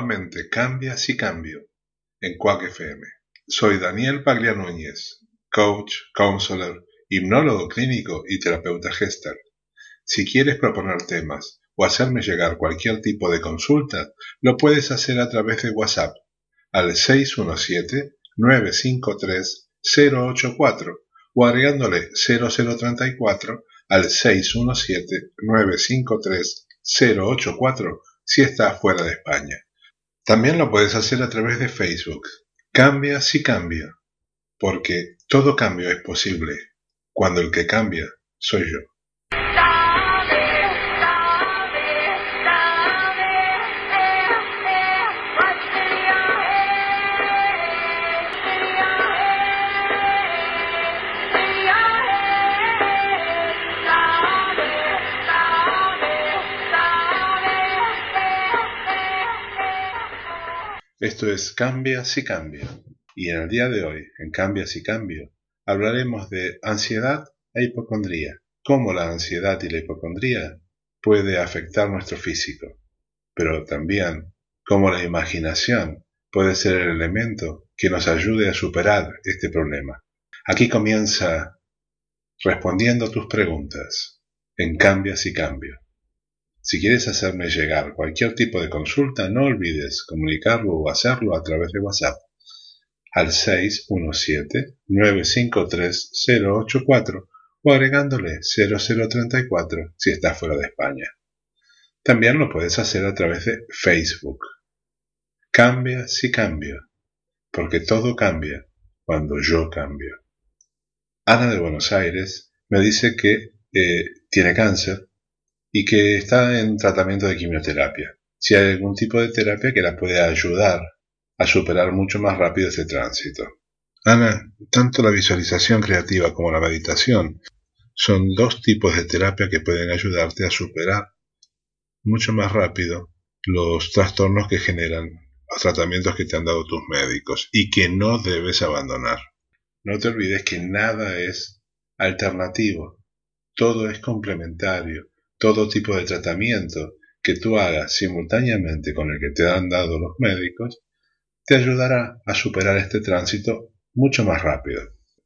nuevamente Cambia si Cambio en Quack FM. Soy Daniel Paglia Núñez, coach, counselor, hipnólogo clínico y terapeuta gester. Si quieres proponer temas o hacerme llegar cualquier tipo de consulta, lo puedes hacer a través de WhatsApp al 617-953-084 o agregándole 0034 al 617-953 084 si estás fuera de España. También lo puedes hacer a través de Facebook. Cambia si cambia, porque todo cambio es posible cuando el que cambia soy yo. Esto es Cambia si cambia. Y en el día de hoy, en Cambia si cambio, hablaremos de ansiedad e hipocondría. Cómo la ansiedad y la hipocondría puede afectar nuestro físico. Pero también cómo la imaginación puede ser el elemento que nos ayude a superar este problema. Aquí comienza respondiendo tus preguntas en Cambia si cambio. Si quieres hacerme llegar cualquier tipo de consulta, no olvides comunicarlo o hacerlo a través de WhatsApp al 617-953-084 o agregándole 0034 si estás fuera de España. También lo puedes hacer a través de Facebook. Cambia si cambio, porque todo cambia cuando yo cambio. Ana de Buenos Aires me dice que eh, tiene cáncer y que está en tratamiento de quimioterapia. Si hay algún tipo de terapia que la puede ayudar a superar mucho más rápido ese tránsito. Ana, tanto la visualización creativa como la meditación son dos tipos de terapia que pueden ayudarte a superar mucho más rápido los trastornos que generan los tratamientos que te han dado tus médicos y que no debes abandonar. No te olvides que nada es alternativo, todo es complementario todo tipo de tratamiento que tú hagas simultáneamente con el que te han dado los médicos, te ayudará a superar este tránsito mucho más rápido.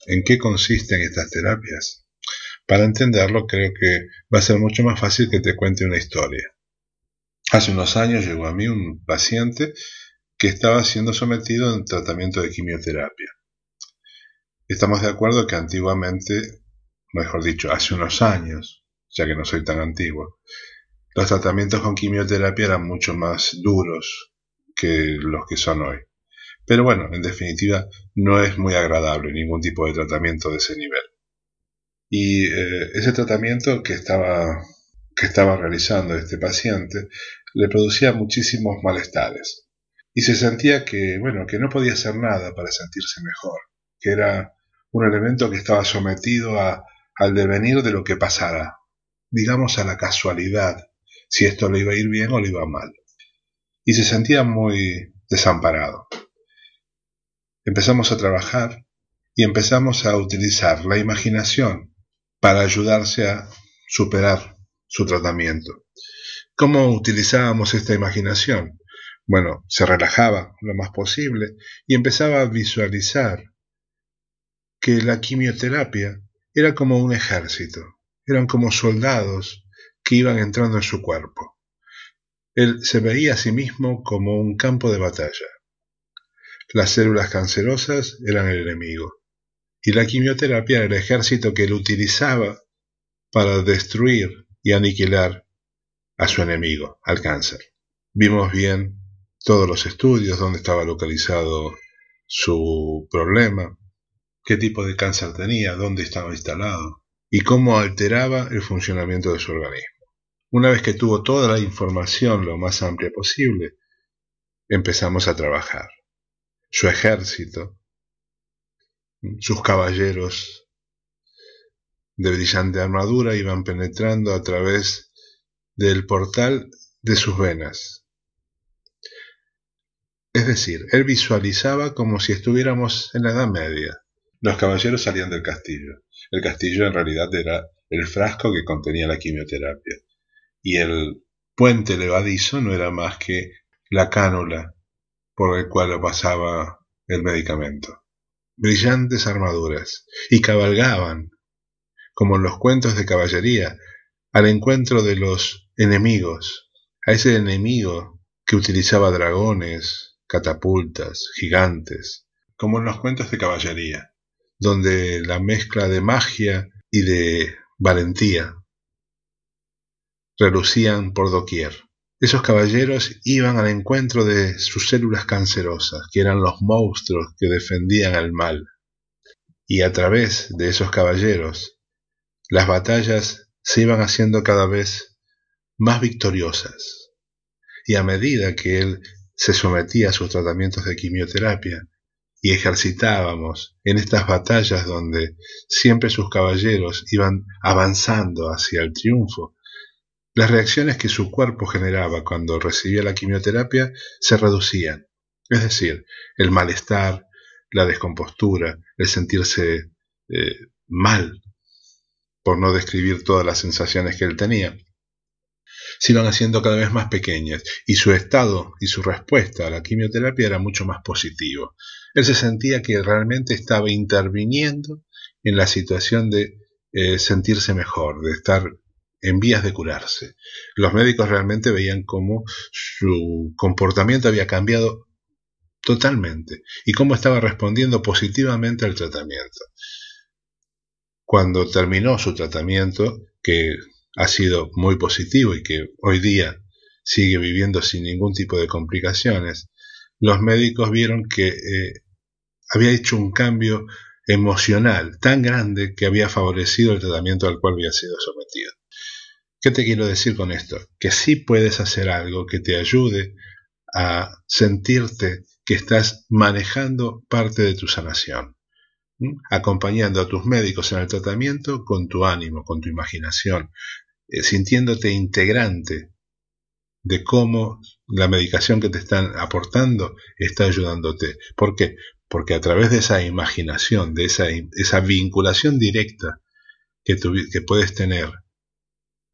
¿En qué consisten estas terapias? Para entenderlo creo que va a ser mucho más fácil que te cuente una historia. Hace unos años llegó a mí un paciente que estaba siendo sometido a un tratamiento de quimioterapia. Estamos de acuerdo que antiguamente, mejor dicho, hace unos años, ya que no soy tan antiguo. Los tratamientos con quimioterapia eran mucho más duros que los que son hoy. Pero bueno, en definitiva, no es muy agradable ningún tipo de tratamiento de ese nivel. Y eh, ese tratamiento que estaba, que estaba realizando este paciente le producía muchísimos malestares. Y se sentía que, bueno, que no podía hacer nada para sentirse mejor, que era un elemento que estaba sometido a, al devenir de lo que pasara, digamos, a la casualidad si esto le iba a ir bien o le iba mal. Y se sentía muy desamparado. Empezamos a trabajar y empezamos a utilizar la imaginación para ayudarse a superar su tratamiento. ¿Cómo utilizábamos esta imaginación? Bueno, se relajaba lo más posible y empezaba a visualizar que la quimioterapia era como un ejército eran como soldados que iban entrando en su cuerpo. Él se veía a sí mismo como un campo de batalla. Las células cancerosas eran el enemigo, y la quimioterapia era el ejército que él utilizaba para destruir y aniquilar a su enemigo, al cáncer. Vimos bien todos los estudios, dónde estaba localizado su problema, qué tipo de cáncer tenía, dónde estaba instalado y cómo alteraba el funcionamiento de su organismo. Una vez que tuvo toda la información lo más amplia posible, empezamos a trabajar. Su ejército, sus caballeros de brillante armadura iban penetrando a través del portal de sus venas. Es decir, él visualizaba como si estuviéramos en la Edad Media. Los caballeros salían del castillo. El castillo en realidad era el frasco que contenía la quimioterapia. Y el puente levadizo no era más que la cánula por el cual pasaba el medicamento. Brillantes armaduras, y cabalgaban, como en los cuentos de caballería, al encuentro de los enemigos, a ese enemigo que utilizaba dragones, catapultas, gigantes, como en los cuentos de caballería, donde la mezcla de magia y de valentía relucían por doquier. Esos caballeros iban al encuentro de sus células cancerosas, que eran los monstruos que defendían al mal. Y a través de esos caballeros, las batallas se iban haciendo cada vez más victoriosas. Y a medida que él se sometía a sus tratamientos de quimioterapia y ejercitábamos en estas batallas donde siempre sus caballeros iban avanzando hacia el triunfo, las reacciones que su cuerpo generaba cuando recibía la quimioterapia se reducían, es decir, el malestar, la descompostura, el sentirse eh, mal, por no describir todas las sensaciones que él tenía, se iban haciendo cada vez más pequeñas y su estado y su respuesta a la quimioterapia era mucho más positivo. Él se sentía que realmente estaba interviniendo en la situación de eh, sentirse mejor, de estar en vías de curarse. Los médicos realmente veían cómo su comportamiento había cambiado totalmente y cómo estaba respondiendo positivamente al tratamiento. Cuando terminó su tratamiento, que ha sido muy positivo y que hoy día sigue viviendo sin ningún tipo de complicaciones, los médicos vieron que eh, había hecho un cambio emocional tan grande que había favorecido el tratamiento al cual había sido sometido. ¿Qué te quiero decir con esto? Que sí puedes hacer algo que te ayude a sentirte que estás manejando parte de tu sanación, acompañando a tus médicos en el tratamiento con tu ánimo, con tu imaginación, eh, sintiéndote integrante de cómo la medicación que te están aportando está ayudándote. ¿Por qué? Porque a través de esa imaginación, de esa, esa vinculación directa que, que puedes tener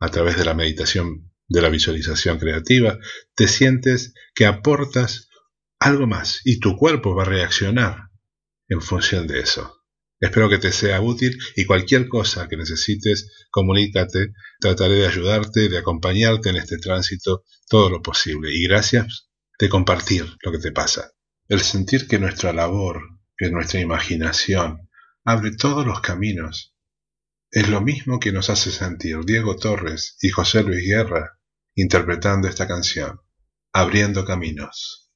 a través de la meditación, de la visualización creativa, te sientes que aportas algo más y tu cuerpo va a reaccionar en función de eso. Espero que te sea útil y cualquier cosa que necesites, comunícate, trataré de ayudarte, de acompañarte en este tránsito todo lo posible. Y gracias de compartir lo que te pasa. El sentir que nuestra labor, que nuestra imaginación, abre todos los caminos es lo mismo que nos hace sentir Diego Torres y José Luis Guerra interpretando esta canción, Abriendo Caminos.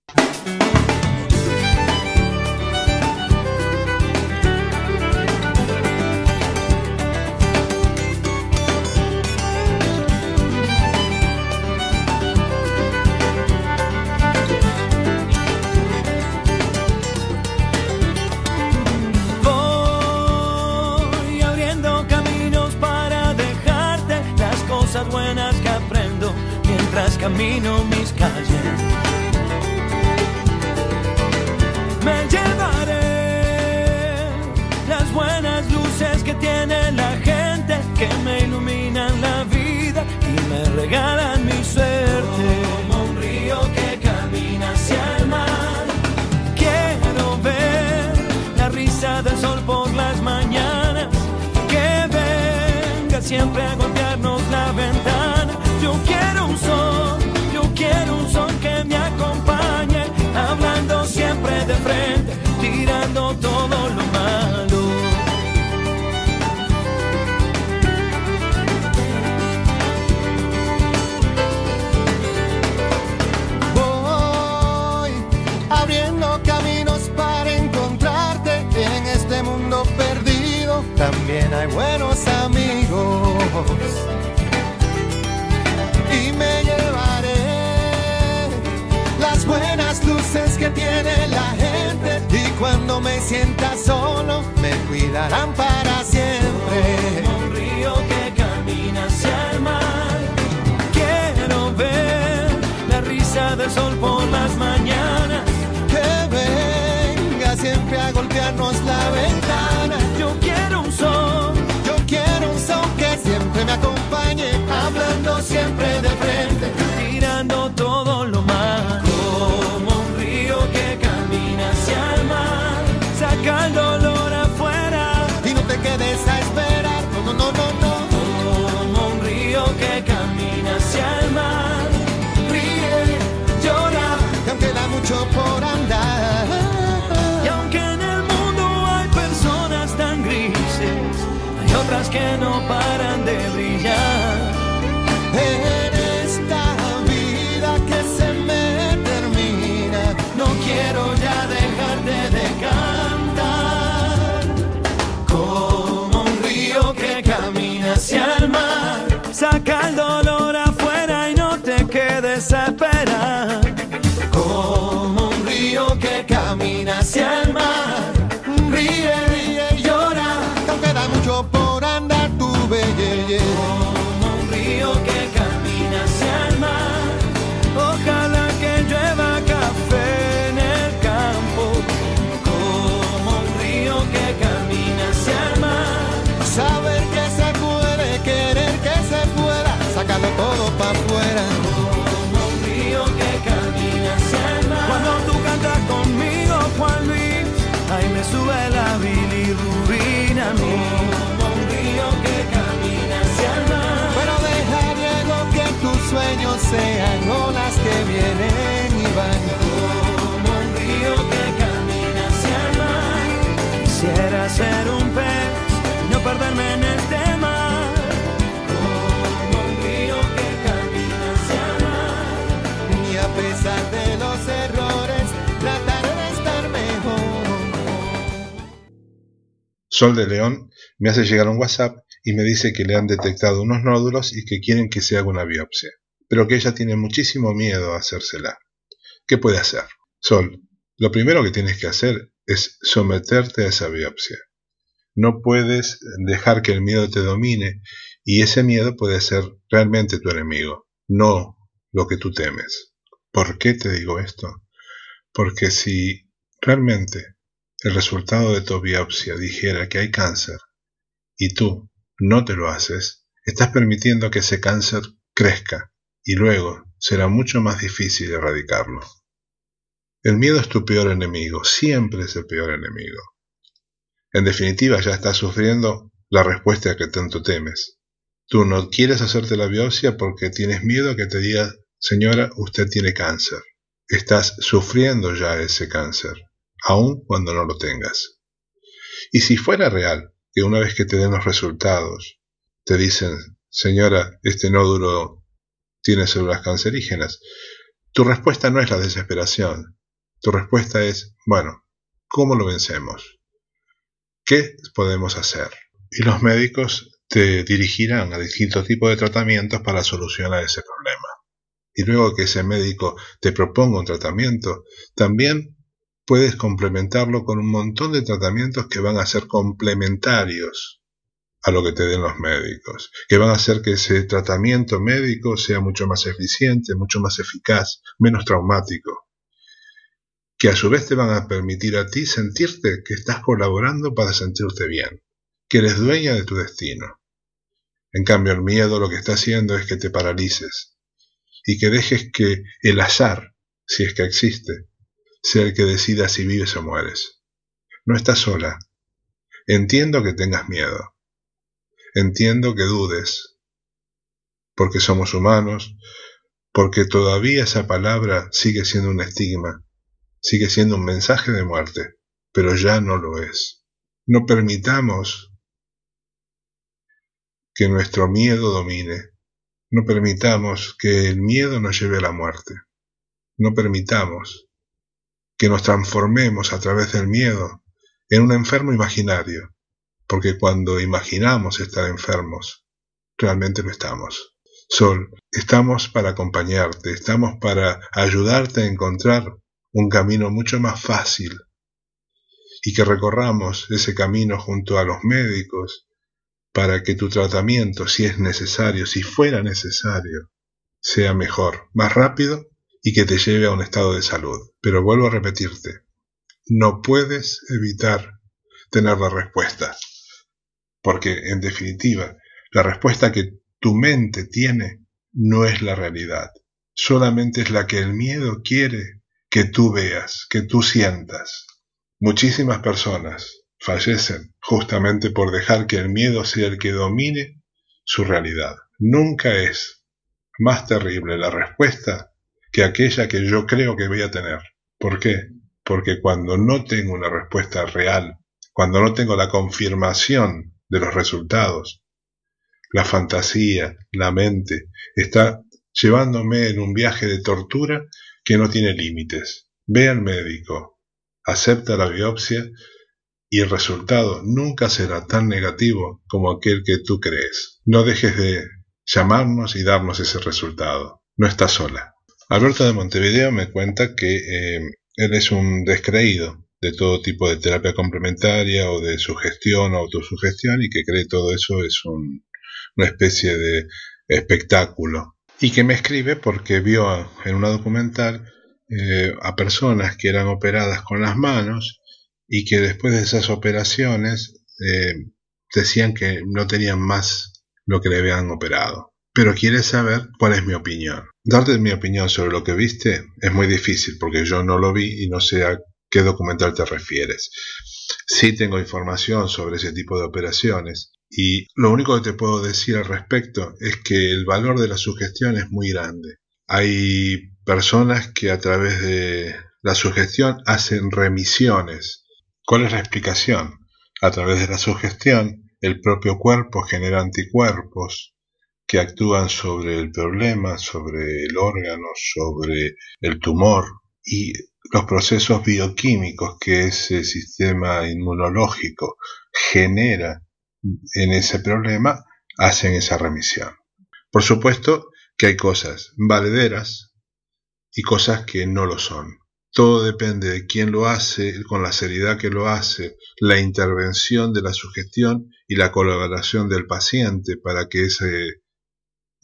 Camino mis calles. Me llevaré las buenas luces que tiene la gente que me iluminan la vida y me regalan mi suerte. Como un río que camina hacia el mar. Quiero ver la risa del sol por las mañanas. Que venga siempre a golpearnos la ventana. Yo quiero un sol frente, tirando todo lo malo. Voy abriendo caminos para encontrarte en este mundo perdido. También hay buenos amigos luces que tiene la y cuando me sienta solo me cuidarán para siempre. Como un río que camina hacia el mar. Quiero ver la risa del sol por las mañanas. Que venga siempre a golpearnos la ventana. Yo quiero un sol, yo quiero un sol que siempre me acompañe, hablando siempre de frente desespera. Río sube la bilirrubina a mí. Como un río que camina hacia el mar. Pero deja, Diego, que tus sueños sean olas que vienen y van. Como un río que camina hacia el mar. Quisiera ser un Sol de León me hace llegar un WhatsApp y me dice que le han detectado unos nódulos y que quieren que se haga una biopsia, pero que ella tiene muchísimo miedo a hacérsela. ¿Qué puede hacer? Sol, lo primero que tienes que hacer es someterte a esa biopsia. No puedes dejar que el miedo te domine y ese miedo puede ser realmente tu enemigo, no lo que tú temes. ¿Por qué te digo esto? Porque si realmente el resultado de tu biopsia dijera que hay cáncer y tú no te lo haces, estás permitiendo que ese cáncer crezca y luego será mucho más difícil erradicarlo. El miedo es tu peor enemigo, siempre es el peor enemigo. En definitiva, ya estás sufriendo la respuesta que tanto temes. Tú no quieres hacerte la biopsia porque tienes miedo a que te diga, señora, usted tiene cáncer. Estás sufriendo ya ese cáncer, aun cuando no lo tengas. Y si fuera real, que una vez que te den los resultados, te dicen, señora, este nódulo tiene células cancerígenas, tu respuesta no es la desesperación. Tu respuesta es, bueno, ¿cómo lo vencemos? ¿Qué podemos hacer? Y los médicos te dirigirán a distintos tipos de tratamientos para solucionar ese problema. Y luego que ese médico te proponga un tratamiento, también puedes complementarlo con un montón de tratamientos que van a ser complementarios a lo que te den los médicos, que van a hacer que ese tratamiento médico sea mucho más eficiente, mucho más eficaz, menos traumático, que a su vez te van a permitir a ti sentirte que estás colaborando para sentirte bien, que eres dueña de tu destino. En cambio, el miedo lo que está haciendo es que te paralices y que dejes que el azar, si es que existe, sea el que decida si vives o mueres. No estás sola. Entiendo que tengas miedo. Entiendo que dudes. Porque somos humanos, porque todavía esa palabra sigue siendo un estigma, sigue siendo un mensaje de muerte, pero ya no lo es. No permitamos que nuestro miedo domine. No permitamos que el miedo nos lleve a la muerte. No permitamos que nos transformemos a través del miedo en un enfermo imaginario, porque cuando imaginamos estar enfermos, realmente lo estamos. Sol, estamos para acompañarte, estamos para ayudarte a encontrar un camino mucho más fácil y que recorramos ese camino junto a los médicos para que tu tratamiento, si es necesario, si fuera necesario, sea mejor, más rápido y que te lleve a un estado de salud. Pero vuelvo a repetirte, no puedes evitar tener la respuesta, porque en definitiva, la respuesta que tu mente tiene no es la realidad, solamente es la que el miedo quiere que tú veas, que tú sientas. Muchísimas personas fallecen justamente por dejar que el miedo sea el que domine su realidad. Nunca es más terrible la respuesta que aquella que yo creo que voy a tener. ¿Por qué? Porque cuando no tengo una respuesta real, cuando no tengo la confirmación de los resultados, la fantasía, la mente, está llevándome en un viaje de tortura que no tiene límites. Ve al médico, acepta la biopsia y el resultado nunca será tan negativo como aquel que tú crees. No dejes de llamarnos y darnos ese resultado. No estás sola. Alberto de Montevideo me cuenta que eh, él es un descreído de todo tipo de terapia complementaria o de sugestión o autosugestión y que cree todo eso es una especie de espectáculo. Y que me escribe porque vio en una documental eh, a personas que eran operadas con las manos y que después de esas operaciones eh, decían que no tenían más lo que le habían operado. Pero quiere saber cuál es mi opinión. Darte mi opinión sobre lo que viste es muy difícil porque yo no lo vi y no sé a qué documental te refieres. Sí tengo información sobre ese tipo de operaciones y lo único que te puedo decir al respecto es que el valor de la sugestión es muy grande. Hay personas que a través de la sugestión hacen remisiones. ¿Cuál es la explicación? A través de la sugestión, el propio cuerpo genera anticuerpos que actúan sobre el problema, sobre el órgano, sobre el tumor y los procesos bioquímicos que ese sistema inmunológico genera en ese problema hacen esa remisión. Por supuesto que hay cosas valederas y cosas que no lo son. Todo depende de quién lo hace, con la seriedad que lo hace, la intervención de la sugestión y la colaboración del paciente para que ese,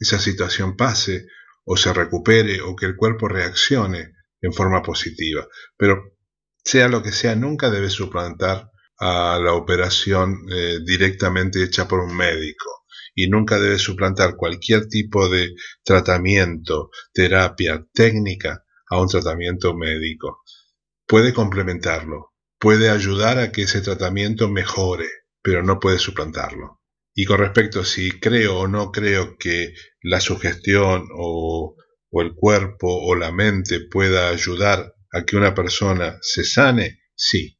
esa situación pase o se recupere o que el cuerpo reaccione en forma positiva. Pero sea lo que sea, nunca debe suplantar a la operación eh, directamente hecha por un médico y nunca debe suplantar cualquier tipo de tratamiento, terapia, técnica a un tratamiento médico. Puede complementarlo, puede ayudar a que ese tratamiento mejore, pero no puede suplantarlo. Y con respecto a si creo o no creo que la sugestión o, el cuerpo o la mente pueda ayudar a que una persona se sane, sí,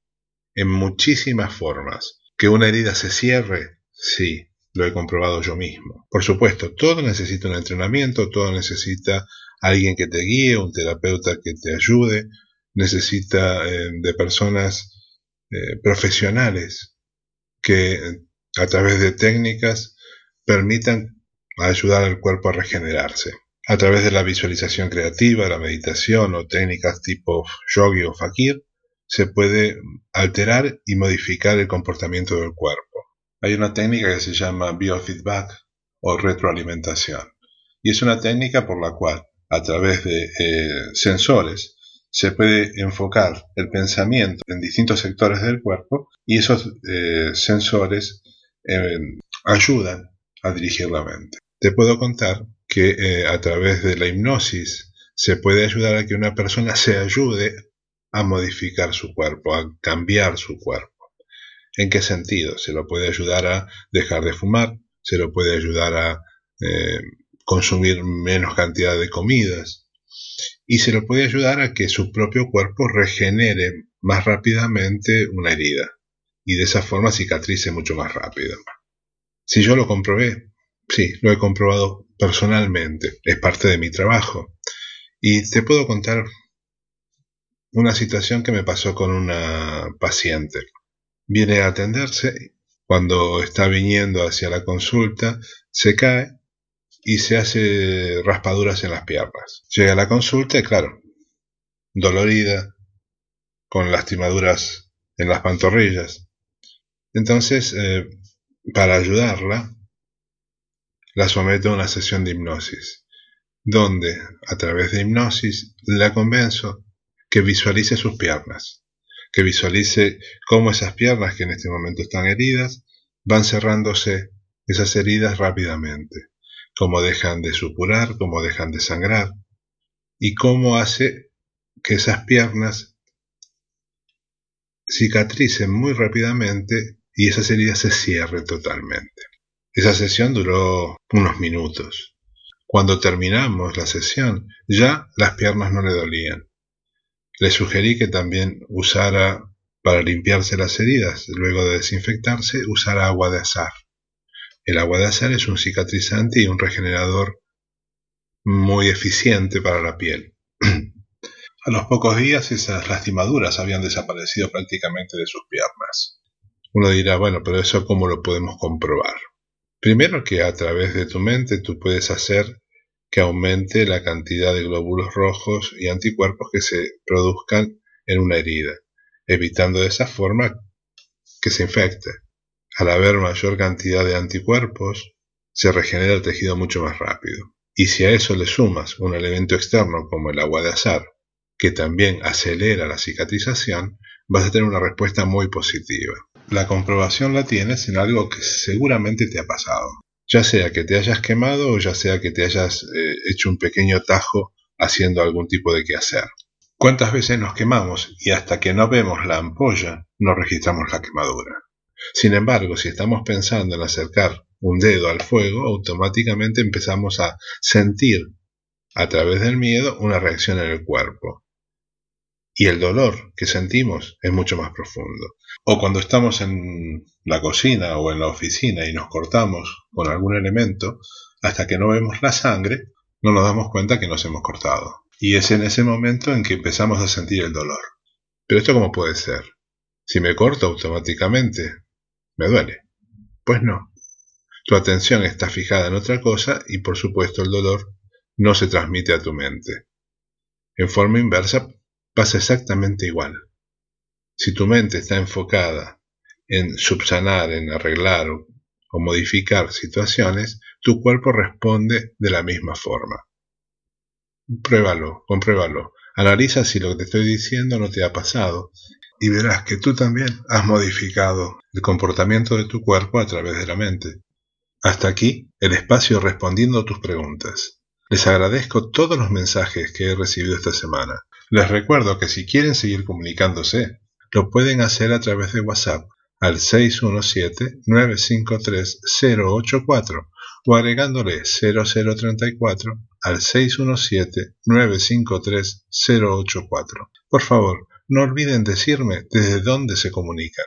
en muchísimas formas. Que una herida se cierre, sí, lo he comprobado yo mismo. Por supuesto, todo necesita un entrenamiento, todo necesita alguien que te guíe, un terapeuta que te ayude, necesita eh, de personas eh, profesionales que a través de técnicas permitan ayudar al cuerpo a regenerarse. A través de la visualización creativa, la meditación o técnicas tipo yogi o fakir, se puede alterar y modificar el comportamiento del cuerpo. Hay una técnica que se llama biofeedback o retroalimentación. Y es una técnica por la cual, a través de eh, sensores, se puede enfocar el pensamiento en distintos sectores del cuerpo y esos eh, sensores eh, ayudan a dirigir la mente. Te puedo contar que a través de la hipnosis se puede ayudar a que una persona se ayude a modificar su cuerpo, a cambiar su cuerpo. ¿En qué sentido? Se lo puede ayudar a dejar de fumar, se lo puede ayudar a eh, consumir menos cantidad de comidas y se lo puede ayudar a que su propio cuerpo regenere más rápidamente una herida y de esa forma cicatrice mucho más rápido. Si yo lo comprobé, sí, lo he comprobado personalmente, es parte de mi trabajo. Y te puedo contar una situación que me pasó con una paciente viene a atenderse, cuando está viniendo hacia la consulta, se cae y se hace raspaduras en las piernas. Llega a la consulta y claro, dolorida, con lastimaduras en las pantorrillas. Entonces, eh, para ayudarla, la someto a una sesión de hipnosis, donde, a través de hipnosis, la convenzo que visualice sus piernas que visualice cómo esas piernas que en este momento están heridas van cerrándose esas heridas rápidamente, cómo dejan de supurar, cómo dejan de sangrar y cómo hace que esas piernas cicatricen muy rápidamente y esas heridas se cierren totalmente. Esa sesión duró unos minutos. Cuando terminamos la sesión, ya las piernas no le dolían. Le sugerí que también usara, para limpiarse las heridas, luego de desinfectarse, usara agua de azar. El agua de azar es un cicatrizante y un regenerador muy eficiente para la piel. A los pocos días esas lastimaduras habían desaparecido prácticamente de sus piernas. Uno dirá, bueno, pero eso cómo lo podemos comprobar. Primero que a través de tu mente tú puedes hacer que aumente la cantidad de glóbulos rojos y anticuerpos que se produzcan en una herida, evitando de esa forma que se infecte. Al haber mayor cantidad de anticuerpos, se regenera el tejido mucho más rápido. Y si a eso le sumas un elemento externo como el agua de azar, que también acelera la cicatrización, vas a tener una respuesta muy positiva. La comprobación la tienes en algo que seguramente te ha pasado. Ya sea que te hayas quemado o ya sea que te hayas eh, hecho un pequeño tajo haciendo algún tipo de quehacer. ¿Cuántas veces nos quemamos y hasta que no vemos la ampolla no registramos la quemadura? Sin embargo, si estamos pensando en acercar un dedo al fuego, automáticamente empezamos a sentir a través del miedo una reacción en el cuerpo. Y el dolor que sentimos es mucho más profundo. O cuando estamos en la cocina o en la oficina y nos cortamos con algún elemento, hasta que no vemos la sangre, no nos damos cuenta que nos hemos cortado. Y es en ese momento en que empezamos a sentir el dolor. Pero esto cómo puede ser? Si me corto automáticamente, ¿me duele? Pues no. Tu atención está fijada en otra cosa y por supuesto el dolor no se transmite a tu mente. En forma inversa pasa exactamente igual. Si tu mente está enfocada en subsanar, en arreglar o, modificar situaciones, tu cuerpo responde de la misma forma. Pruébalo, compruébalo. Analiza si lo que te estoy diciendo no te ha pasado y verás que tú también has modificado el comportamiento de tu cuerpo a través de la mente. Hasta aquí el espacio respondiendo a tus preguntas. Les agradezco todos los mensajes que he recibido esta semana. Les recuerdo que si quieren seguir comunicándose, lo pueden hacer a través de WhatsApp al 617-953-084 o agregándole 0034 al 617-953-084. Por favor, no olviden decirme desde dónde se comunican.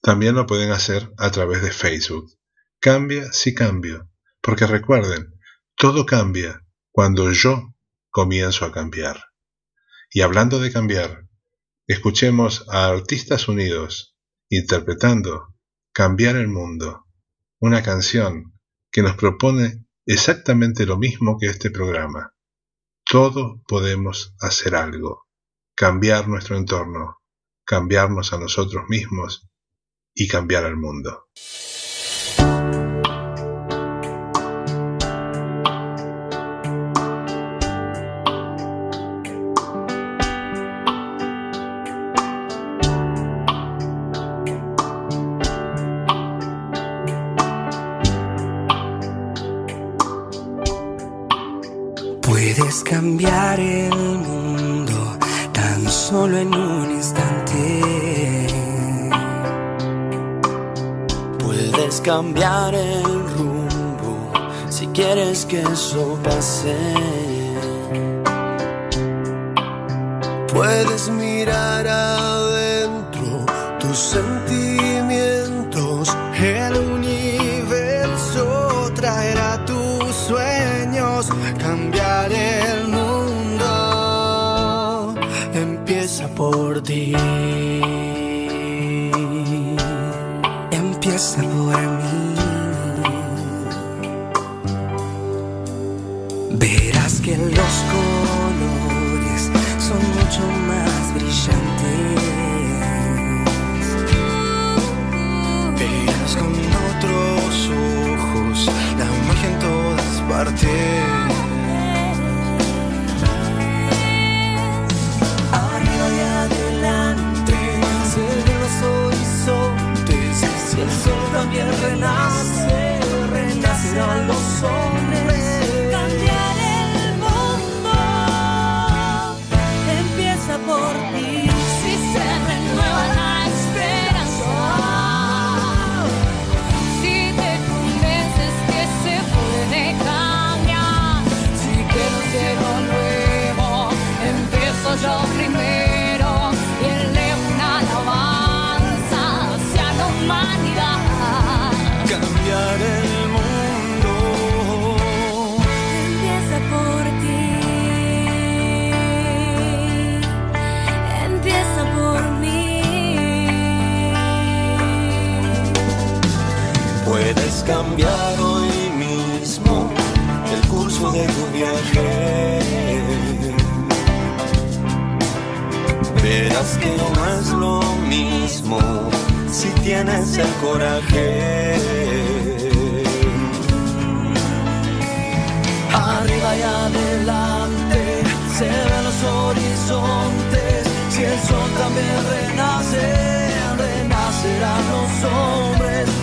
También lo pueden hacer a través de Facebook. Cambia si cambio, porque recuerden, todo cambia cuando yo comienzo a cambiar. Y hablando de cambiar, escuchemos a Artistas Unidos interpretando Cambiar el Mundo, una canción que nos propone exactamente lo mismo que este programa. Todos podemos hacer algo, cambiar nuestro entorno, cambiarnos a nosotros mismos y cambiar al mundo. Cambiar el mundo tan solo en un instante. Puedes cambiar el rumbo si quieres que eso pase. Puedes mirar adentro tus sentimientos, ti. Empieza por mí. Verás que los colores son mucho más brillantes. Verás con otros ojos la magia en todas partes. alguien renace, renacerán los ojos. Verás que no es lo mismo si tienes el coraje. Arriba y adelante se ven los horizontes, si el sol también renace, renacerán los hombres.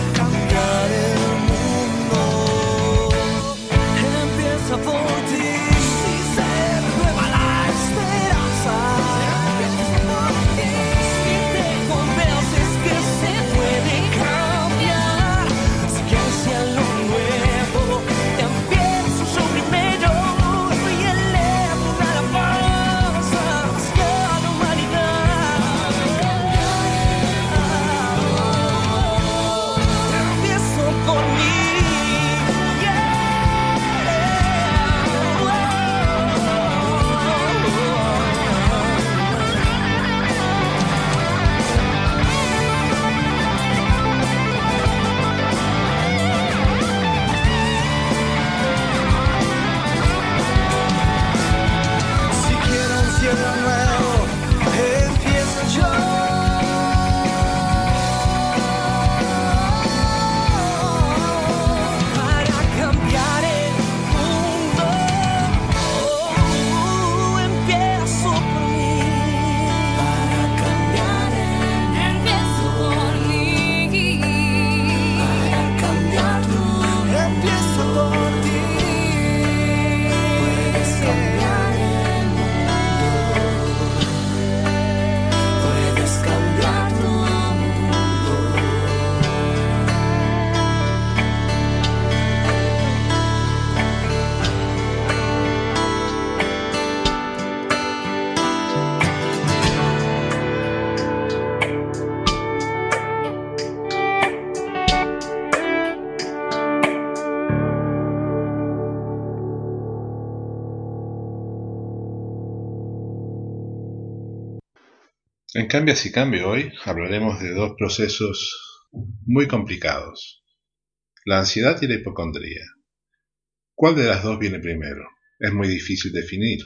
En Cambia si Cambio hoy hablaremos de dos procesos muy complicados, la ansiedad y la hipocondría. ¿Cuál de las dos viene primero? Es muy difícil definir,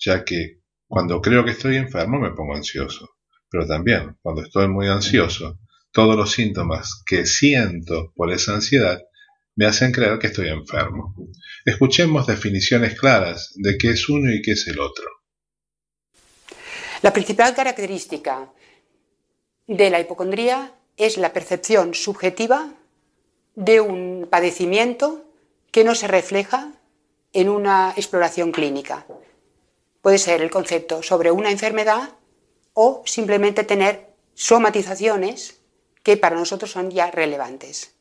ya que cuando creo que estoy enfermo me pongo ansioso, pero también cuando estoy muy ansioso, todos los síntomas que siento por esa ansiedad me hacen creer que estoy enfermo. Escuchemos definiciones claras de qué es uno y qué es el otro. La principal característica de la hipocondría es la percepción subjetiva de un padecimiento que no se refleja en una exploración clínica. Puede ser el concepto sobre una enfermedad o simplemente tener somatizaciones que para nosotros son ya relevantes.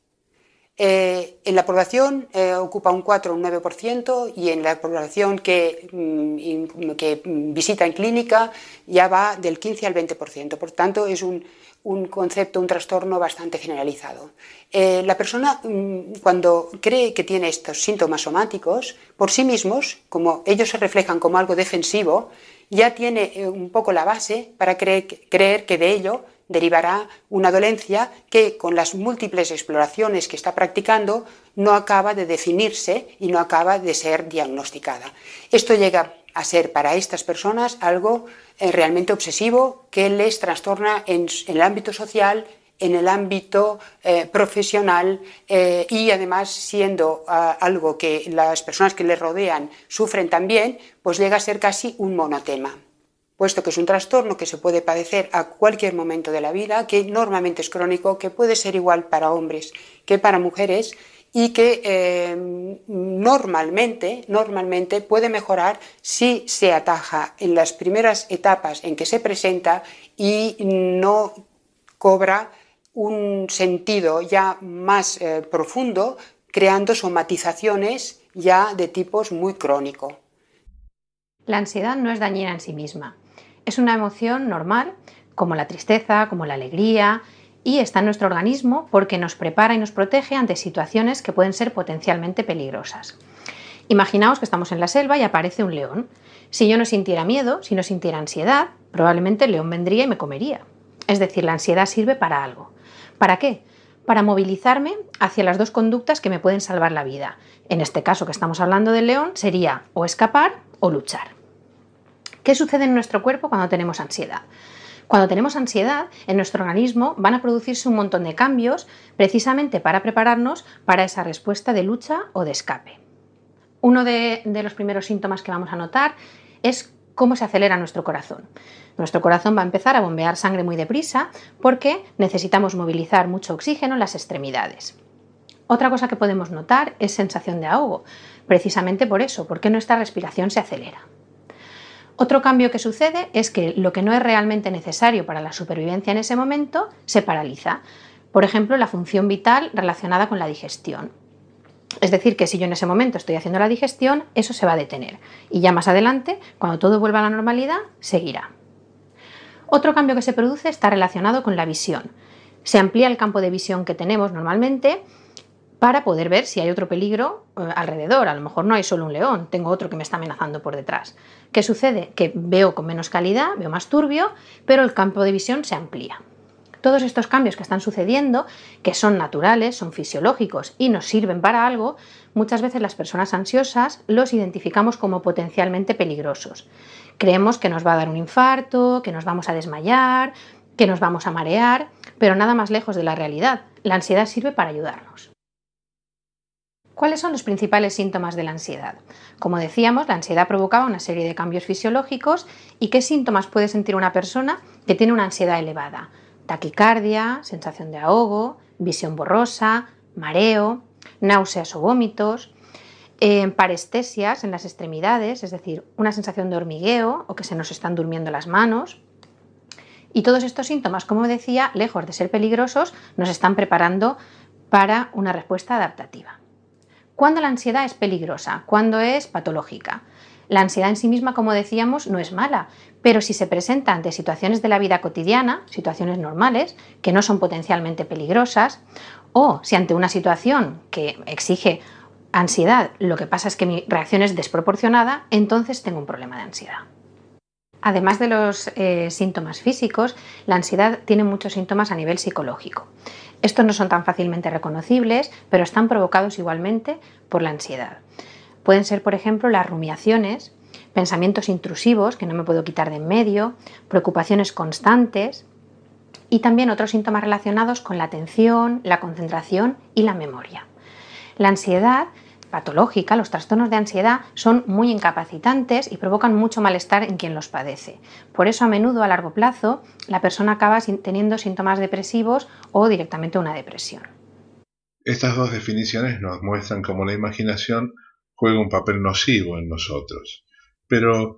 Eh, en la población eh, ocupa un 4 o un 9% y en la población que, mm, que visita en clínica ya va del 15 al 20%. Por tanto, es un, un concepto, un trastorno bastante generalizado. Eh, la persona mm, cuando cree que tiene estos síntomas somáticos, por sí mismos, como ellos se reflejan como algo defensivo, ya tiene un poco la base para creer que de ello derivará una dolencia que con las múltiples exploraciones que está practicando no acaba de definirse y no acaba de ser diagnosticada. Esto llega a ser para estas personas algo eh, realmente obsesivo que les trastorna en, el ámbito social, en el ámbito eh, profesional eh, y además siendo ah, algo que las personas que les rodean sufren también, pues llega a ser casi un monotema puesto que es un trastorno que se puede padecer a cualquier momento de la vida, que normalmente es crónico, que puede ser igual para hombres que para mujeres y que eh, normalmente, normalmente puede mejorar si se ataja en las primeras etapas en que se presenta y no cobra un sentido ya más eh, profundo, creando somatizaciones ya de tipos muy crónico. La ansiedad no es dañina en sí misma. Es una emoción normal, como la tristeza, como la alegría, y está en nuestro organismo porque nos prepara y nos protege ante situaciones que pueden ser potencialmente peligrosas. Imaginaos que estamos en la selva y aparece un león. Si yo no sintiera miedo, si no sintiera ansiedad, probablemente el león vendría y me comería. Es decir, la ansiedad sirve para algo. ¿Para qué? Para movilizarme hacia las dos conductas que me pueden salvar la vida. En este caso que estamos hablando del león sería o escapar o luchar. ¿Qué sucede en nuestro cuerpo cuando tenemos ansiedad? Cuando tenemos ansiedad, en nuestro organismo van a producirse un montón de cambios precisamente para prepararnos para esa respuesta de lucha o de escape. Uno de, los primeros síntomas que vamos a notar es cómo se acelera nuestro corazón. Nuestro corazón va a empezar a bombear sangre muy deprisa porque necesitamos movilizar mucho oxígeno en las extremidades. Otra cosa que podemos notar es sensación de ahogo, precisamente por eso, porque nuestra respiración se acelera. Otro cambio que sucede es que lo que no es realmente necesario para la supervivencia en ese momento se paraliza. Por ejemplo, la función vital relacionada con la digestión. Es decir, que si yo en ese momento estoy haciendo la digestión, eso se va a detener. Y ya más adelante, cuando todo vuelva a la normalidad, seguirá. Otro cambio que se produce está relacionado con la visión. Se amplía el campo de visión que tenemos normalmente para poder ver si hay otro peligro eh, alrededor. A lo mejor no hay solo un león, tengo otro que me está amenazando por detrás. ¿Qué sucede? Que veo con menos calidad, veo más turbio, pero el campo de visión se amplía. Todos estos cambios que están sucediendo, que son naturales, son fisiológicos y nos sirven para algo, muchas veces las personas ansiosas los identificamos como potencialmente peligrosos. Creemos que nos va a dar un infarto, que nos vamos a desmayar, que nos vamos a marear, pero nada más lejos de la realidad. La ansiedad sirve para ayudarnos. ¿Cuáles son los principales síntomas de la ansiedad? Como decíamos, la ansiedad provocaba una serie de cambios fisiológicos y qué síntomas puede sentir una persona que tiene una ansiedad elevada. Taquicardia, sensación de ahogo, visión borrosa, mareo, náuseas o vómitos, eh, parestesias en las extremidades, es decir, una sensación de hormigueo o que se nos están durmiendo las manos. Y todos estos síntomas, como decía, lejos de ser peligrosos, nos están preparando para una respuesta adaptativa. ¿Cuándo la ansiedad es peligrosa? ¿Cuándo es patológica? La ansiedad en sí misma, como decíamos, no es mala, pero si se presenta ante situaciones de la vida cotidiana, situaciones normales, que no son potencialmente peligrosas, o si ante una situación que exige ansiedad, lo que pasa es que mi reacción es desproporcionada, entonces tengo un problema de ansiedad. Además de los eh, síntomas físicos, la ansiedad tiene muchos síntomas a nivel psicológico. Estos no son tan fácilmente reconocibles, pero están provocados igualmente por la ansiedad. Pueden ser, por ejemplo, las rumiaciones, pensamientos intrusivos que no me puedo quitar de en medio, preocupaciones constantes y también otros síntomas relacionados con la atención, la concentración y la memoria. La ansiedad patológica, los trastornos de ansiedad son muy incapacitantes y provocan mucho malestar en quien los padece. Por eso a menudo a largo plazo la persona acaba teniendo síntomas depresivos o directamente una depresión. Estas dos definiciones nos muestran cómo la imaginación juega un papel nocivo en nosotros. Pero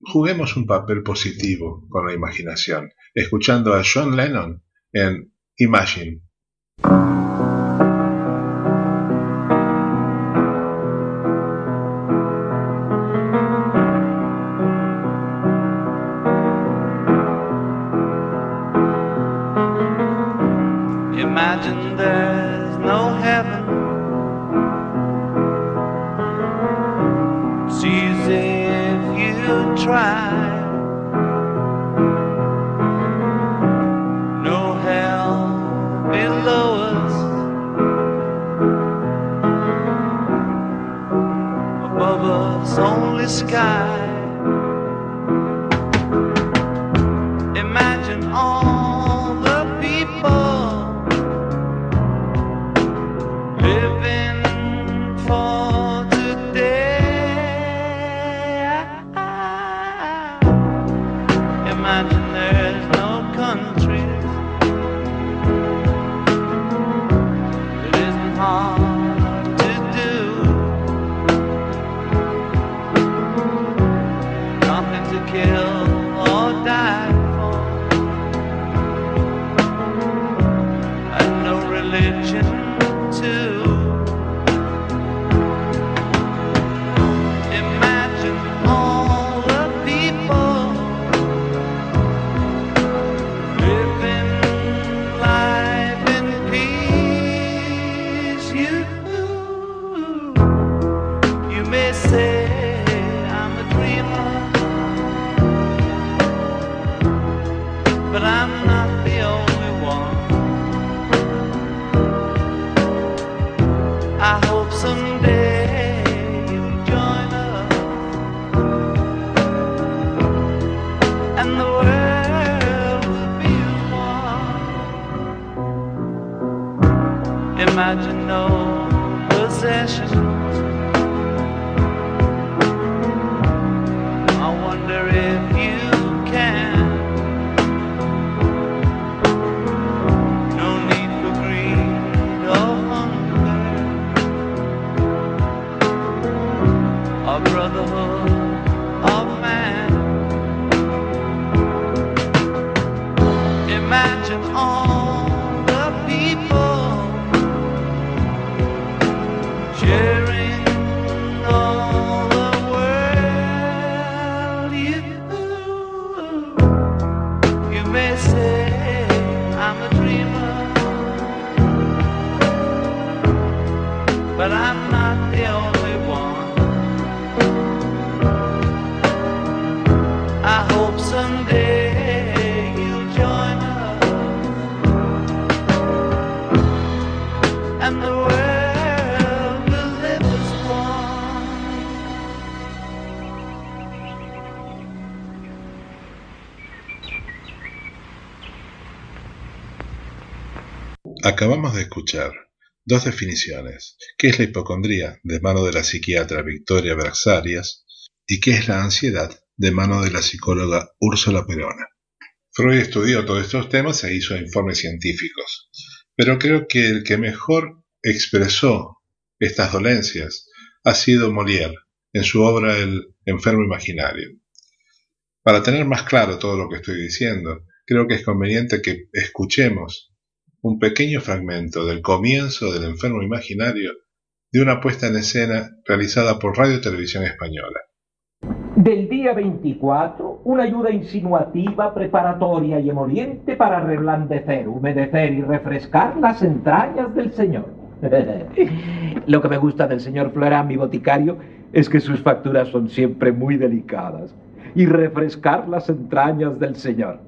juguemos un papel positivo con la imaginación, escuchando a John Lennon en Imagine. try. No hell below us, above us only sky. Acabamos de escuchar dos definiciones. ¿Qué es la hipocondría de mano de la psiquiatra Victoria Bersarias y qué es la ansiedad de mano de la psicóloga Úrsula Perona? Freud estudió todos estos temas e hizo informes científicos, pero creo que el que mejor expresó estas dolencias ha sido Molière en su obra El enfermo imaginario. Para tener más claro todo lo que estoy diciendo, creo que es conveniente que escuchemos un pequeño fragmento del comienzo del enfermo imaginario de una puesta en escena realizada por Radio Televisión Española. Del día 24, una ayuda insinuativa, preparatoria y emoliente para reblandecer, humedecer y refrescar las entrañas del Señor. Lo que me gusta del señor Florán, mi boticario, es que sus facturas son siempre muy delicadas. Y refrescar las entrañas del Señor.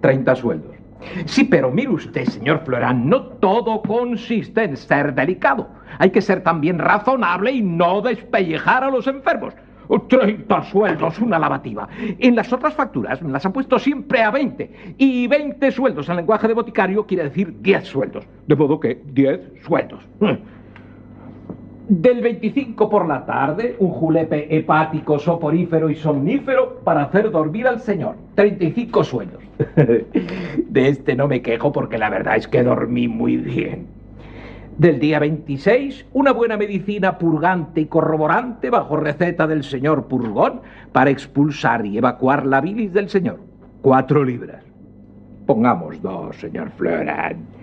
30 sueldos. Sí, pero mire usted, señor Florán, no todo consiste en ser delicado. Hay que ser también razonable y no despellejar a los enfermos. 30 sueldos, una lavativa. En las otras facturas me las han puesto siempre a 20. Y 20 sueldos en lenguaje de boticario quiere decir 10 sueldos. De modo que 10 sueldos. Del 25 por la tarde, un julepe hepático, soporífero y somnífero para hacer dormir al señor. 35 sueldos. De este no me quejo porque la verdad es que dormí muy bien. Del día 26, una buena medicina purgante y corroborante bajo receta del señor Purgón para expulsar y evacuar la bilis del señor. Cuatro libras. Pongamos dos, señor Florán.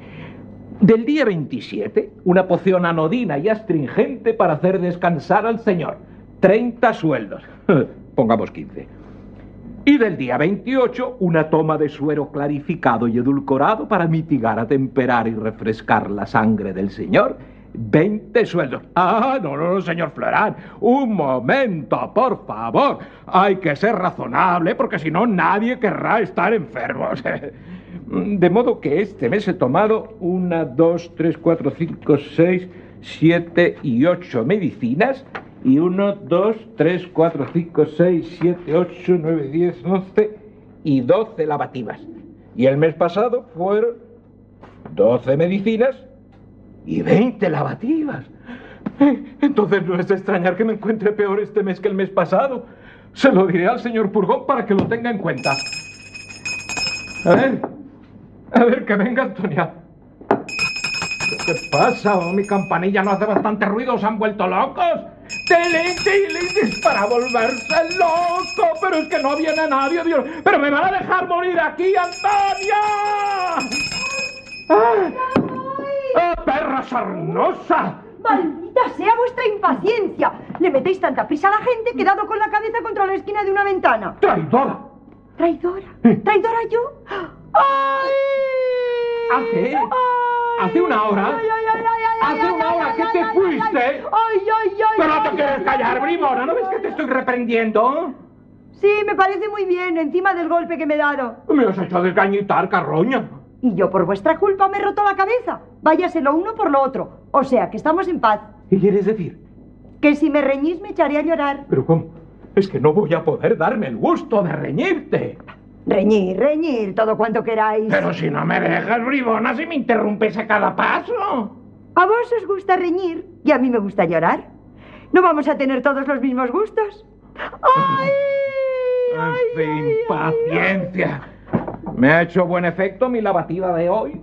Del día 27, una poción anodina y astringente para hacer descansar al señor. 30 sueldos. Pongamos 15. Y del día 28, una toma de suero clarificado y edulcorado para mitigar, atemperar y refrescar la sangre del señor. 20 sueldos. Ah, no, no, no, señor Florán. Un momento, por favor. Hay que ser razonable porque si no nadie querrá estar enfermo. De modo que este mes he tomado una, dos, tres, cuatro, cinco, seis, siete y ocho medicinas. Y uno, dos, tres, cuatro, cinco, seis, siete, ocho, nueve, diez, once y doce lavativas. Y el mes pasado fueron doce medicinas y veinte lavativas. Entonces no es de extrañar que me encuentre peor este mes que el mes pasado. Se lo diré al señor Purgón para que lo tenga en cuenta. A ver, a ver, que venga Antonia. ¿Qué pasa? Oh, mi campanilla no hace bastante ruido, se han vuelto locos. ¡Tilín, tilín! para volverse loco. Pero es que no viene nadie, Dios. Pero me van a dejar morir aquí, Antonia. ¡Ah! ¡Ah, perra sarnosa! ¡Maldita sea vuestra impaciencia! Le metéis tanta prisa a la gente que he dado con la cabeza contra la esquina de una ventana. ¡Traidora! ¿Traidora? ¿Traidora yo? ¡Ay! ¿Hace? ¿Hace una hora? Ay, ay, ay, ay, ay, ¿Hace una hora que te fuiste? Ay, ay, ay, ay. ¿Pero no te quieres callar, bribona? ¿No ves que te estoy reprendiendo? Sí, me parece muy bien, encima del golpe que me he dado. Me has hecho desgañitar, carroña. Y yo por vuestra culpa me he roto la cabeza. Váyase lo uno por lo otro. O sea, que estamos en paz. ¿Qué quieres decir? Que si me reñís me echaré a llorar. ¿Pero cómo? Es que no voy a poder darme el gusto de reñirte. Reñir, reñir, todo cuanto queráis. Pero si no me dejas, bribona, si me interrumpes a cada paso. A vos os gusta reñir y a mí me gusta llorar. ¿No vamos a tener todos los mismos gustos? ¡Ay! Ay, fin, ay, ay, paciencia. ¿Me ha hecho buen efecto mi lavativa de hoy?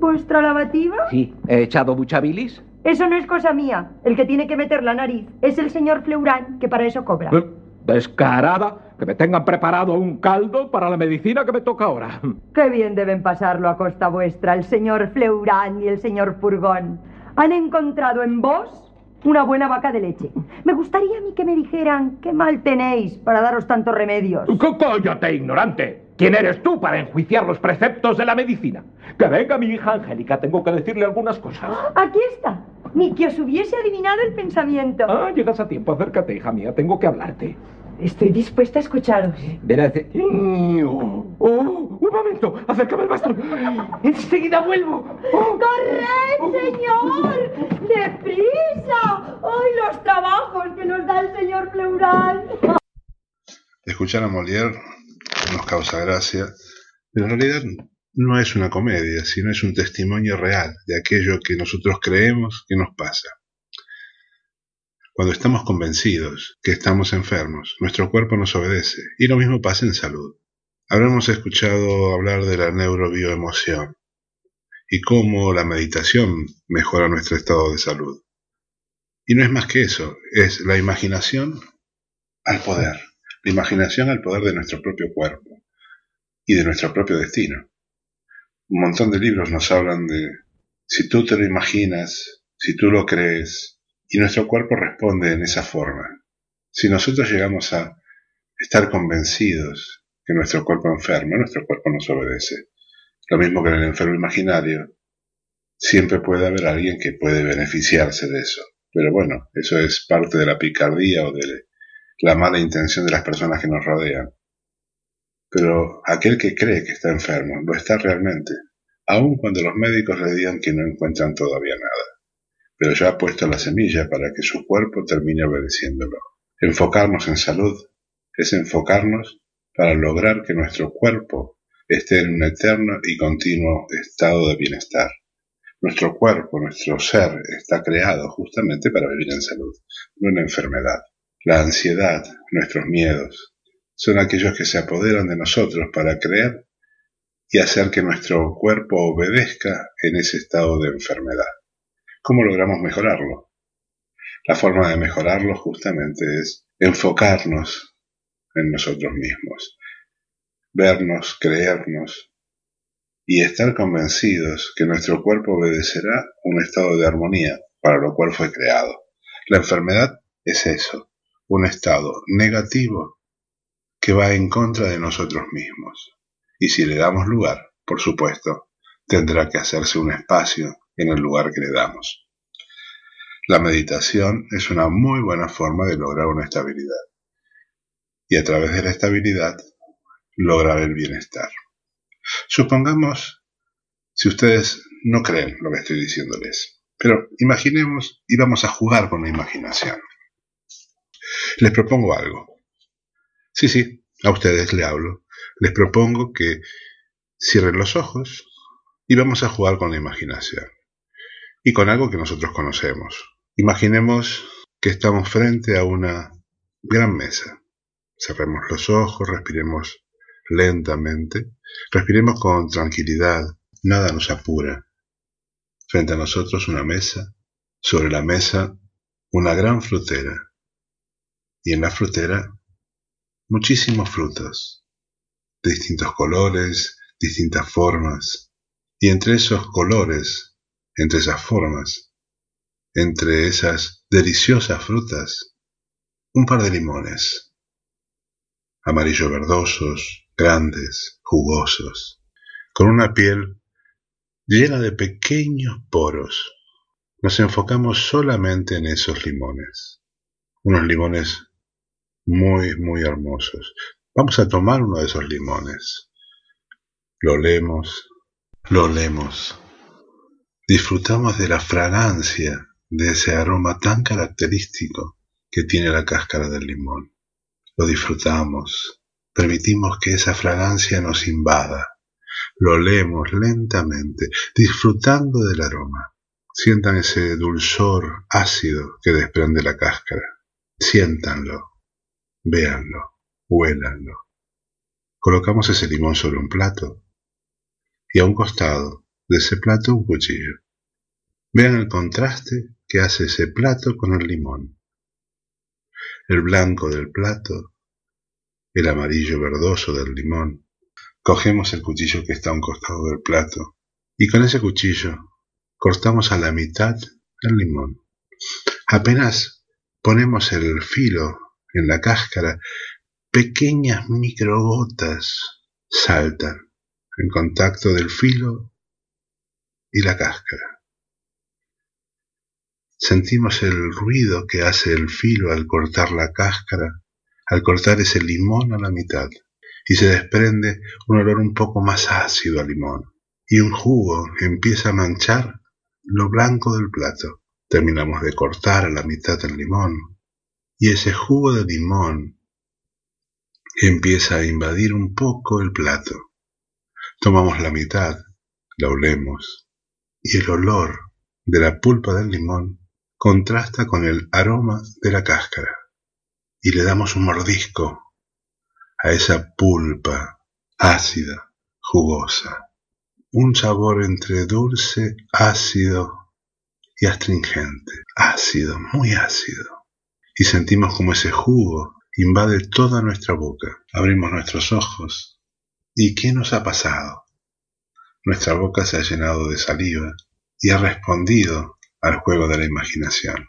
¿Vuestra lavativa? Sí. ¿He echado mucha bilis? Eso no es cosa mía. El que tiene que meter la nariz es el señor Fleurán, que para eso cobra. Eh, Descarada, que me tengan preparado un caldo para la medicina que me toca ahora. Qué bien deben pasarlo a costa vuestra el señor Fleurán y el señor Purgón. Han encontrado en vos una buena vaca de leche. Me gustaría a mí que me dijeran qué mal tenéis para daros tantos remedios. C- ¡Cállate, ignorante! ¿Quién eres tú para enjuiciar los preceptos de la medicina? Que venga mi hija Angélica, tengo que decirle algunas cosas. Aquí está. Ni que os hubiese adivinado el pensamiento. Ah, llegas a tiempo, acércate, hija mía, tengo que hablarte. Estoy dispuesta a escucharos. Verás. eh, ¡Oh! ¡Un momento! ¡Acércame el bastón! ¡Enseguida vuelvo! ¡Oh! ¡Corred, señor! ¡Deprisa! ¡Ay, los trabajos que nos da el señor Fleurán! Escuchar a Molière nos causa gracia, pero en realidad no es una comedia, sino es un testimonio real de aquello que nosotros creemos que nos pasa. Cuando estamos convencidos que estamos enfermos, nuestro cuerpo nos obedece, y lo mismo pasa en salud. Habremos escuchado hablar de la neurobioemoción y cómo la meditación mejora nuestro estado de salud. Y no es más que eso, es la imaginación al poder, la imaginación al poder de nuestro propio cuerpo y de nuestro propio destino. Un montón de libros nos hablan de si tú te lo imaginas, si tú lo crees, y nuestro cuerpo responde en esa forma. Si nosotros llegamos a estar convencidos que nuestro cuerpo enferma, nuestro cuerpo nos obedece. Lo mismo que en el enfermo imaginario, siempre puede haber alguien que puede beneficiarse de eso. Pero bueno, eso es parte de la picardía o de la mala intención de las personas que nos rodean. Pero aquel que cree que está enfermo, lo está realmente, aun cuando los médicos le digan que no encuentran todavía nada. Pero ya ha puesto la semilla para que su cuerpo termine obedeciéndolo. Enfocarnos en salud es enfocarnos para lograr que nuestro cuerpo esté en un eterno y continuo estado de bienestar. Nuestro cuerpo, nuestro ser, está creado justamente para vivir en salud, no en enfermedad. La ansiedad, nuestros miedos, son aquellos que se apoderan de nosotros para creer y hacer que nuestro cuerpo obedezca en ese estado de enfermedad. ¿Cómo logramos mejorarlo? La forma de mejorarlo justamente es enfocarnos en nosotros mismos, vernos, creernos, y estar convencidos que nuestro cuerpo obedecerá un estado de armonía para lo cual fue creado. La enfermedad es eso, un estado negativo que va en contra de nosotros mismos. Y si le damos lugar, por supuesto, tendrá que hacerse un espacio en el lugar que le damos. La meditación es una muy buena forma de lograr una estabilidad. Y a través de la estabilidad, lograr el bienestar. Supongamos, si ustedes no creen lo que estoy diciéndoles, pero imaginemos y vamos a jugar con la imaginación. Les propongo algo. Sí, sí, a ustedes le hablo. Les propongo que cierren los ojos y vamos a jugar con la imaginación. Y con algo que nosotros conocemos. Imaginemos que estamos frente a una gran mesa. Cerremos los ojos, respiremos lentamente, respiremos con tranquilidad, nada nos apura. Frente a nosotros una mesa, sobre la mesa una gran frutera, y en la frutera muchísimos frutos, de distintos colores, distintas formas, y entre esos colores, entre esas formas, entre esas deliciosas frutas, un par de limones, amarillo verdosos, grandes, jugosos, con una piel llena de pequeños poros. Nos enfocamos solamente en esos limones, unos limones muy, muy hermosos. Vamos a tomar uno de esos limones. Lo leemos, lo leemos. Disfrutamos de la fragancia de ese aroma tan característico que tiene la cáscara del limón. Lo disfrutamos, Permitimos que esa fragancia nos invada. Lo leemos lentamente, disfrutando del aroma. Sientan ese dulzor ácido que desprende la cáscara. Siéntanlo, véanlo, huélanlo. Colocamos ese limón sobre un plato y a un costado de ese plato un cuchillo. Vean el contraste que hace ese plato con el limón. El blanco del plato el amarillo verdoso del limón. Cogemos el cuchillo que está a un costado del plato y con ese cuchillo cortamos a la mitad el limón. Apenas ponemos el filo en la cáscara, pequeñas microgotas saltan en contacto del filo y la cáscara. Sentimos el ruido que hace el filo al cortar la cáscara al cortar ese limón a la mitad y se desprende un olor un poco más ácido a limón y un jugo empieza a manchar lo blanco del plato. Terminamos de cortar a la mitad el limón y ese jugo de limón empieza a invadir un poco el plato. Tomamos la mitad, la olemos, y el olor de la pulpa del limón contrasta con el aroma de la cáscara, y le damos un mordisco a esa pulpa ácida, jugosa, un sabor entre dulce, ácido y astringente, ácido, muy ácido, y sentimos como ese jugo invade toda nuestra boca. Abrimos nuestros ojos. ¿Y qué nos ha pasado? Nuestra boca se ha llenado de saliva y ha respondido al juego de la imaginación.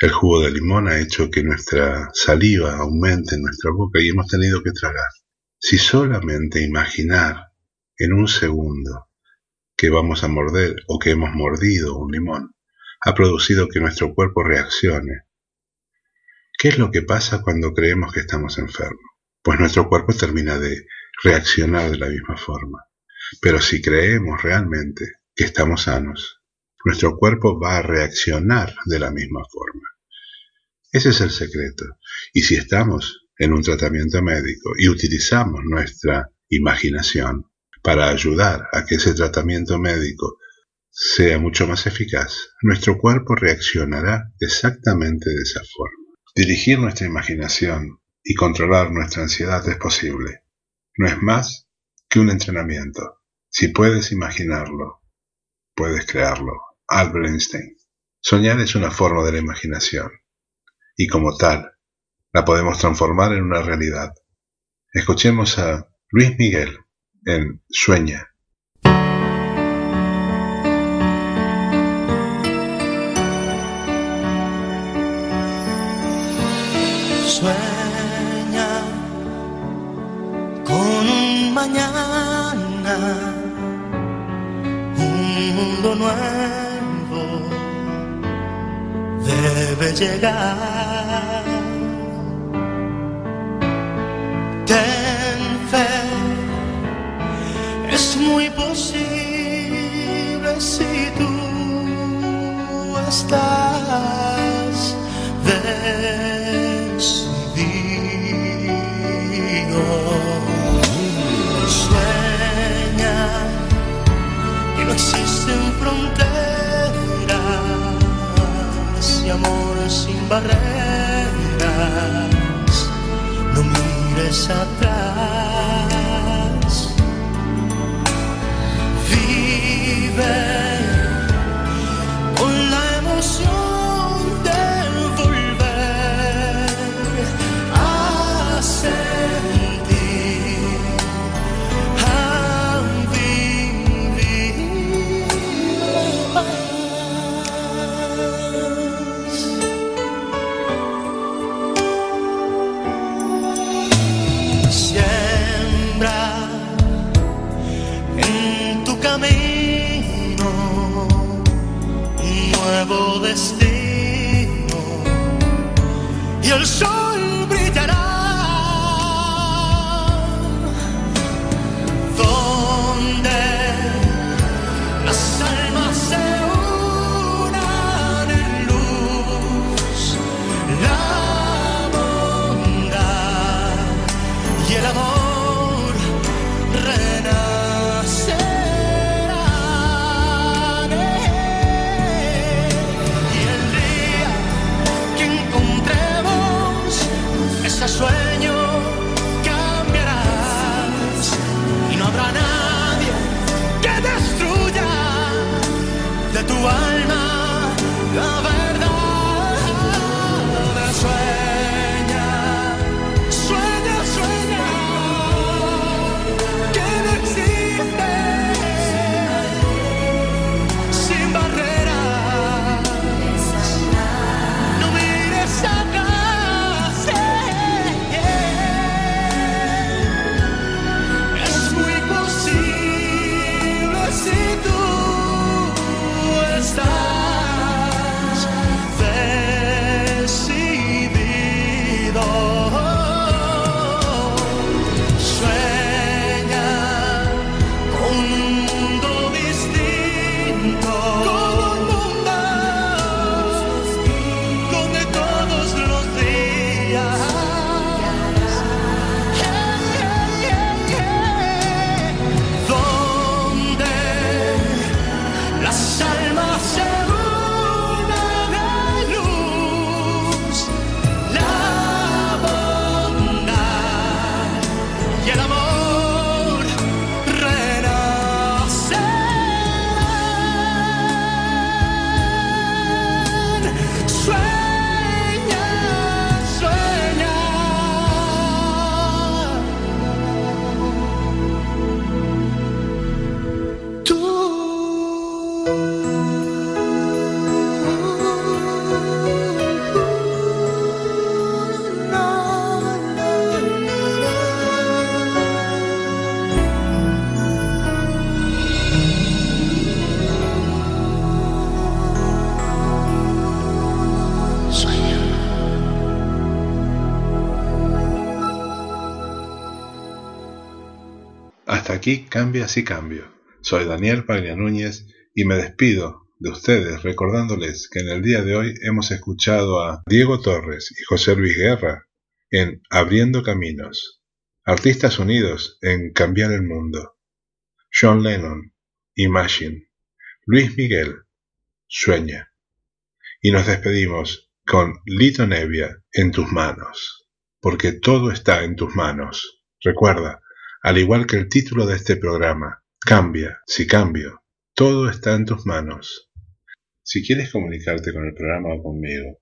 El jugo de limón ha hecho que nuestra saliva aumente en nuestra boca y hemos tenido que tragar. Si solamente imaginar en un segundo que vamos a morder o que hemos mordido un limón ha producido que nuestro cuerpo reaccione ¿Qué es lo que pasa cuando creemos que estamos enfermos? Pues nuestro cuerpo termina de reaccionar de la misma forma. Pero si creemos realmente que estamos sanos, nuestro cuerpo va a reaccionar de la misma forma. Ese es el secreto. Y si estamos en un tratamiento médico y utilizamos nuestra imaginación para ayudar a que ese tratamiento médico sea mucho más eficaz, nuestro cuerpo reaccionará exactamente de esa forma. Dirigir nuestra imaginación y controlar nuestra ansiedad es posible. No es más que un entrenamiento. Si puedes imaginarlo, puedes crearlo. Albert Einstein. Soñar es una forma de la imaginación y como tal la podemos transformar en una realidad. Escuchemos a Luis Miguel en Sueña. Mundo nuevo debe llegar. Ten fe, es muy posible si tú estás decidido. Amor sin barreras. No mires atrás. Vive Hasta aquí Cambia si Cambio. Soy Daniel Paglia Núñez y me despido de ustedes recordándoles que en el día de hoy hemos escuchado a Diego Torres y José Luis Guerra en Abriendo Caminos, Artistas Unidos en Cambiar el Mundo, John Lennon, Imagine, Luis Miguel, Sueña. Y nos despedimos con Lito Nevia en tus manos, porque todo está en tus manos. Recuerda, al igual que el título de este programa, cambia, si cambio, todo está en tus manos. Si quieres comunicarte con el programa o conmigo,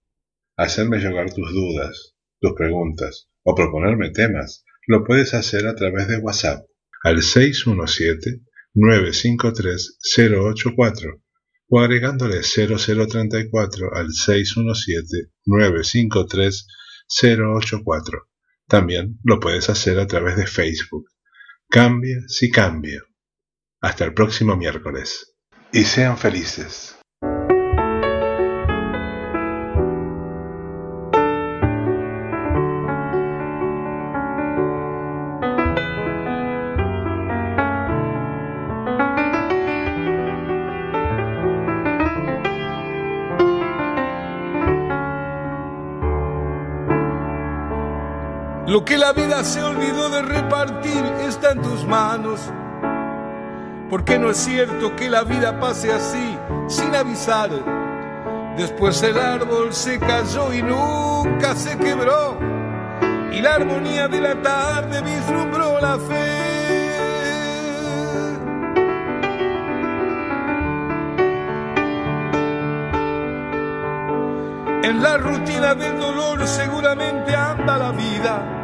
hacerme llegar tus dudas, tus preguntas o proponerme temas, lo puedes hacer a través de WhatsApp al 617-953-084 o agregándole 0034 al 617-953-084. También lo puedes hacer a través de Facebook. Cambia si cambio. Hasta el próximo miércoles. Y sean felices. Lo que la vida se olvidó de repartir está en tus manos. Porque no es cierto que la vida pase así, sin avisar. Después el árbol se cayó y nunca se quebró. Y la armonía de la tarde vislumbró la fe. En la rutina del dolor seguramente anda la vida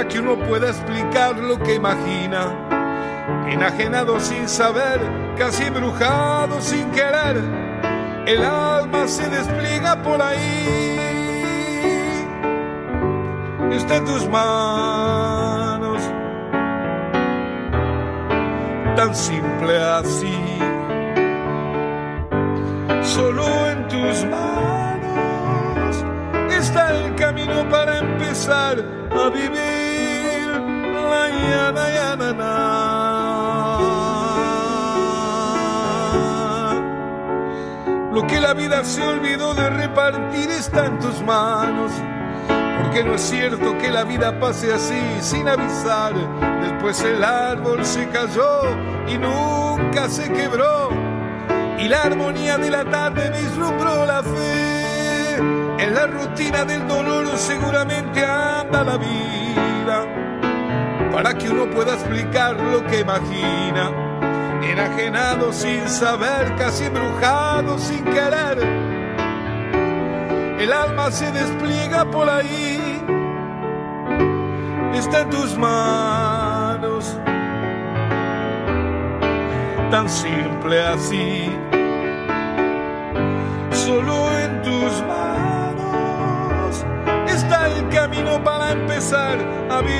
para que uno pueda explicar lo que imagina. Enajenado sin saber, casi embrujado sin querer, el alma se despliega por ahí. Está en tus manos, tan simple así. Solo en tus manos está el camino para empezar a vivir Lo que la vida se olvidó de repartir está en tus manos. Porque no es cierto que la vida pase así, sin avisar. Después el árbol se cayó y nunca se quebró. Y la armonía de la tarde vislumbró la fe. En la rutina del dolor seguramente anda la vida. Para que uno pueda explicar lo que imagina. Enajenado sin saber, casi embrujado sin querer. El alma se despliega por ahí. Está en tus manos. Tan simple así. Solo en tus manos está el camino para empezar a vivir.